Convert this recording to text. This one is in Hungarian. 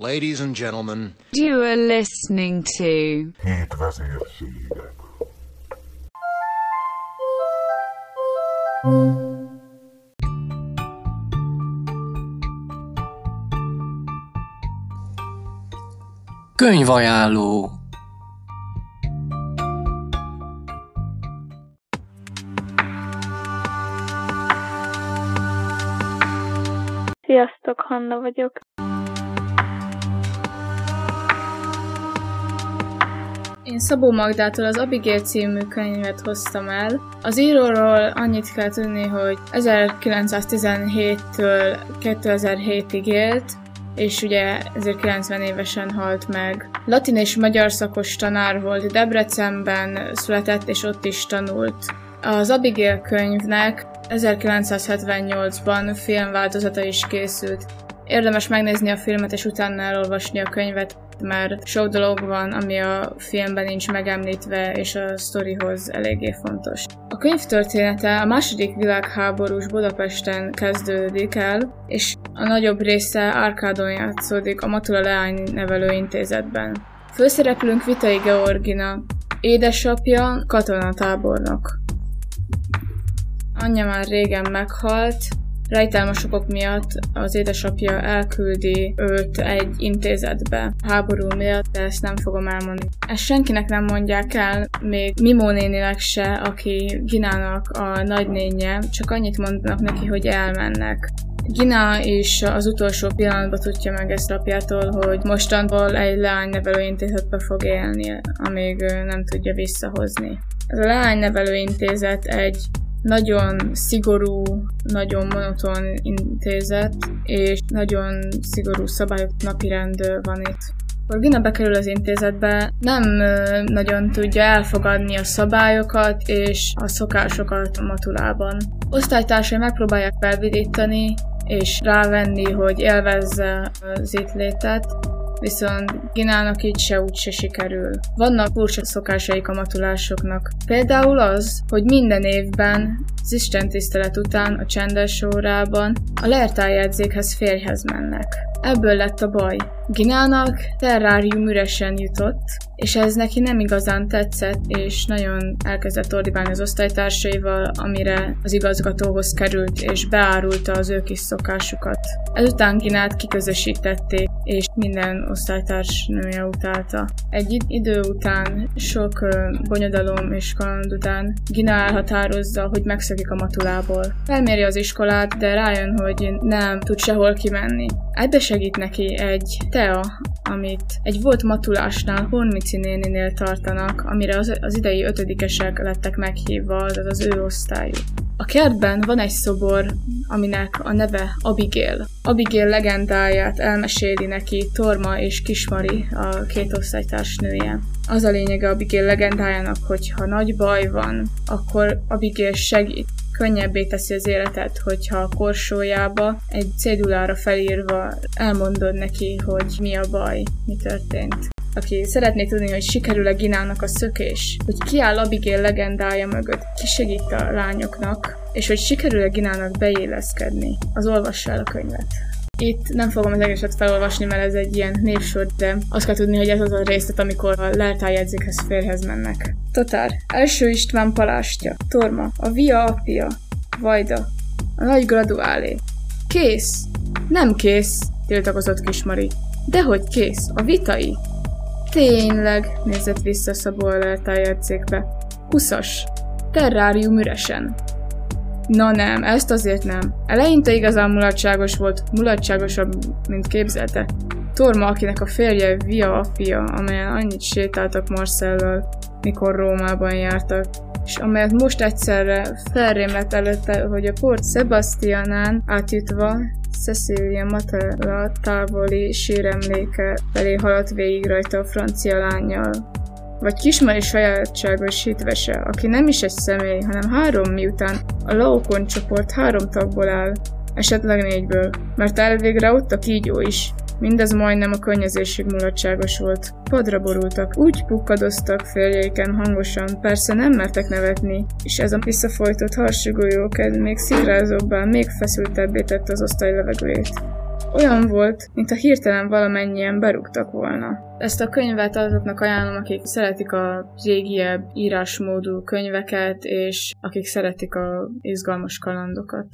Ladies and gentlemen, You are listening to Hét vezérségek. Könyvajánló Sziasztok, Hanna vagyok. Én Szabó Magdától az Abigail című könyvet hoztam el. Az íróról annyit kell tudni, hogy 1917-től 2007-ig élt, és ugye 1090 évesen halt meg. Latin és magyar szakos tanár volt, Debrecenben született, és ott is tanult. Az Abigail könyvnek 1978-ban filmváltozata is készült. Érdemes megnézni a filmet és utána elolvasni a könyvet, mert sok dolog van, ami a filmben nincs megemlítve, és a sztorihoz eléggé fontos. A könyv története a második világháborús Budapesten kezdődik el, és a nagyobb része Árkádon játszódik a Matula Leány Nevelő Intézetben. Főszereplőnk Vitai Georgina, édesapja katonatábornok. Anyja már régen meghalt, Rejtelmes okok miatt az édesapja elküldi őt egy intézetbe háború miatt, de ezt nem fogom elmondani. Ezt senkinek nem mondják el, még Mimó néninek se, aki Ginának a nagynénye, csak annyit mondanak neki, hogy elmennek. Gina is az utolsó pillanatban tudja meg ezt apjától, hogy mostantól egy leánynevelő intézetbe fog élni, amíg nem tudja visszahozni. Ez a leánynevelő intézet egy nagyon szigorú, nagyon monoton intézet, és nagyon szigorú szabályok napirend van itt. Akkor Gina bekerül az intézetbe, nem nagyon tudja elfogadni a szabályokat és a szokásokat a matulában. Osztálytársai megpróbálják felvidítani, és rávenni, hogy élvezze az itt létet, viszont Ginának így se úgy se sikerül. Vannak furcsa szokásaik a matulásoknak. Például az, hogy minden évben az Isten tisztelet után a csendes órában a lertájegyzékhez férjhez mennek. Ebből lett a baj. Ginának terrárium üresen jutott, és ez neki nem igazán tetszett, és nagyon elkezdett ordibálni az osztálytársaival, amire az igazgatóhoz került, és beárulta az ő kis szokásukat. Ezután Ginát kiközösítették, és minden osztálytárs nője utálta. Egy id- idő után, sok bonyodalom és kaland után Gina elhatározza, hogy megszökik a matulából. Felméri az iskolát, de rájön, hogy nem tud sehol kimenni. Ebbe segít neki egy tea, amit egy volt matulásnál Hormici néninél tartanak, amire az, az idei ötödikesek lettek meghívva, az az ő osztályuk. A kertben van egy szobor, aminek a neve Abigail. Abigail legendáját elmeséli neki Torma és Kismari, a két osztálytárs nője. Az a lényege Abigail legendájának, hogy ha nagy baj van, akkor Abigail segít könnyebbé teszi az életet, hogyha a korsójába egy cédulára felírva elmondod neki, hogy mi a baj, mi történt. Aki szeretné tudni, hogy sikerül-e Ginának a szökés, hogy ki áll Abigail legendája mögött, ki segít a lányoknak, és hogy sikerül-e Ginának beilleszkedni, az olvassa el a könyvet. Itt nem fogom az egészet felolvasni, mert ez egy ilyen névsor, de azt kell tudni, hogy ez az a részlet, amikor a leltájegyzékhez férhez mennek. Totár. Első István palástja. Torma. A via apja. Vajda. A nagy graduálé. Kész. Nem kész, tiltakozott Kismari. Dehogy kész. A vitai. Tényleg, nézett vissza Szabó a leltájegyzékbe. Huszas. Terrárium üresen. Na nem, ezt azért nem. Eleinte igazán mulatságos volt, mulatságosabb, mint képzelte. Torma, akinek a férje Via apja, amelyen annyit sétáltak Marcellal, mikor Rómában jártak, és amelyet most egyszerre felrém lett előtte, hogy a Port Sebastianán átjutva Cecilia Matella távoli síremléke felé haladt végig rajta a francia lányjal. Vagy Kismari sajátságos hitvese, aki nem is egy személy, hanem három miután a Laokon csoport három tagból áll, esetleg négyből, mert elvégre ott a kígyó is. Mindez majdnem a könnyezésig mulatságos volt. Padra borultak, úgy pukkadoztak férjeiken hangosan, persze nem mertek nevetni, és ez a visszafolytott harsugó még szikrázóbbá, még feszültebbé tette az osztály levegőjét. Olyan volt, mintha hirtelen valamennyien berúgtak volna. Ezt a könyvet azoknak ajánlom, akik szeretik a régiebb írásmódú könyveket, és akik szeretik a izgalmas kalandokat.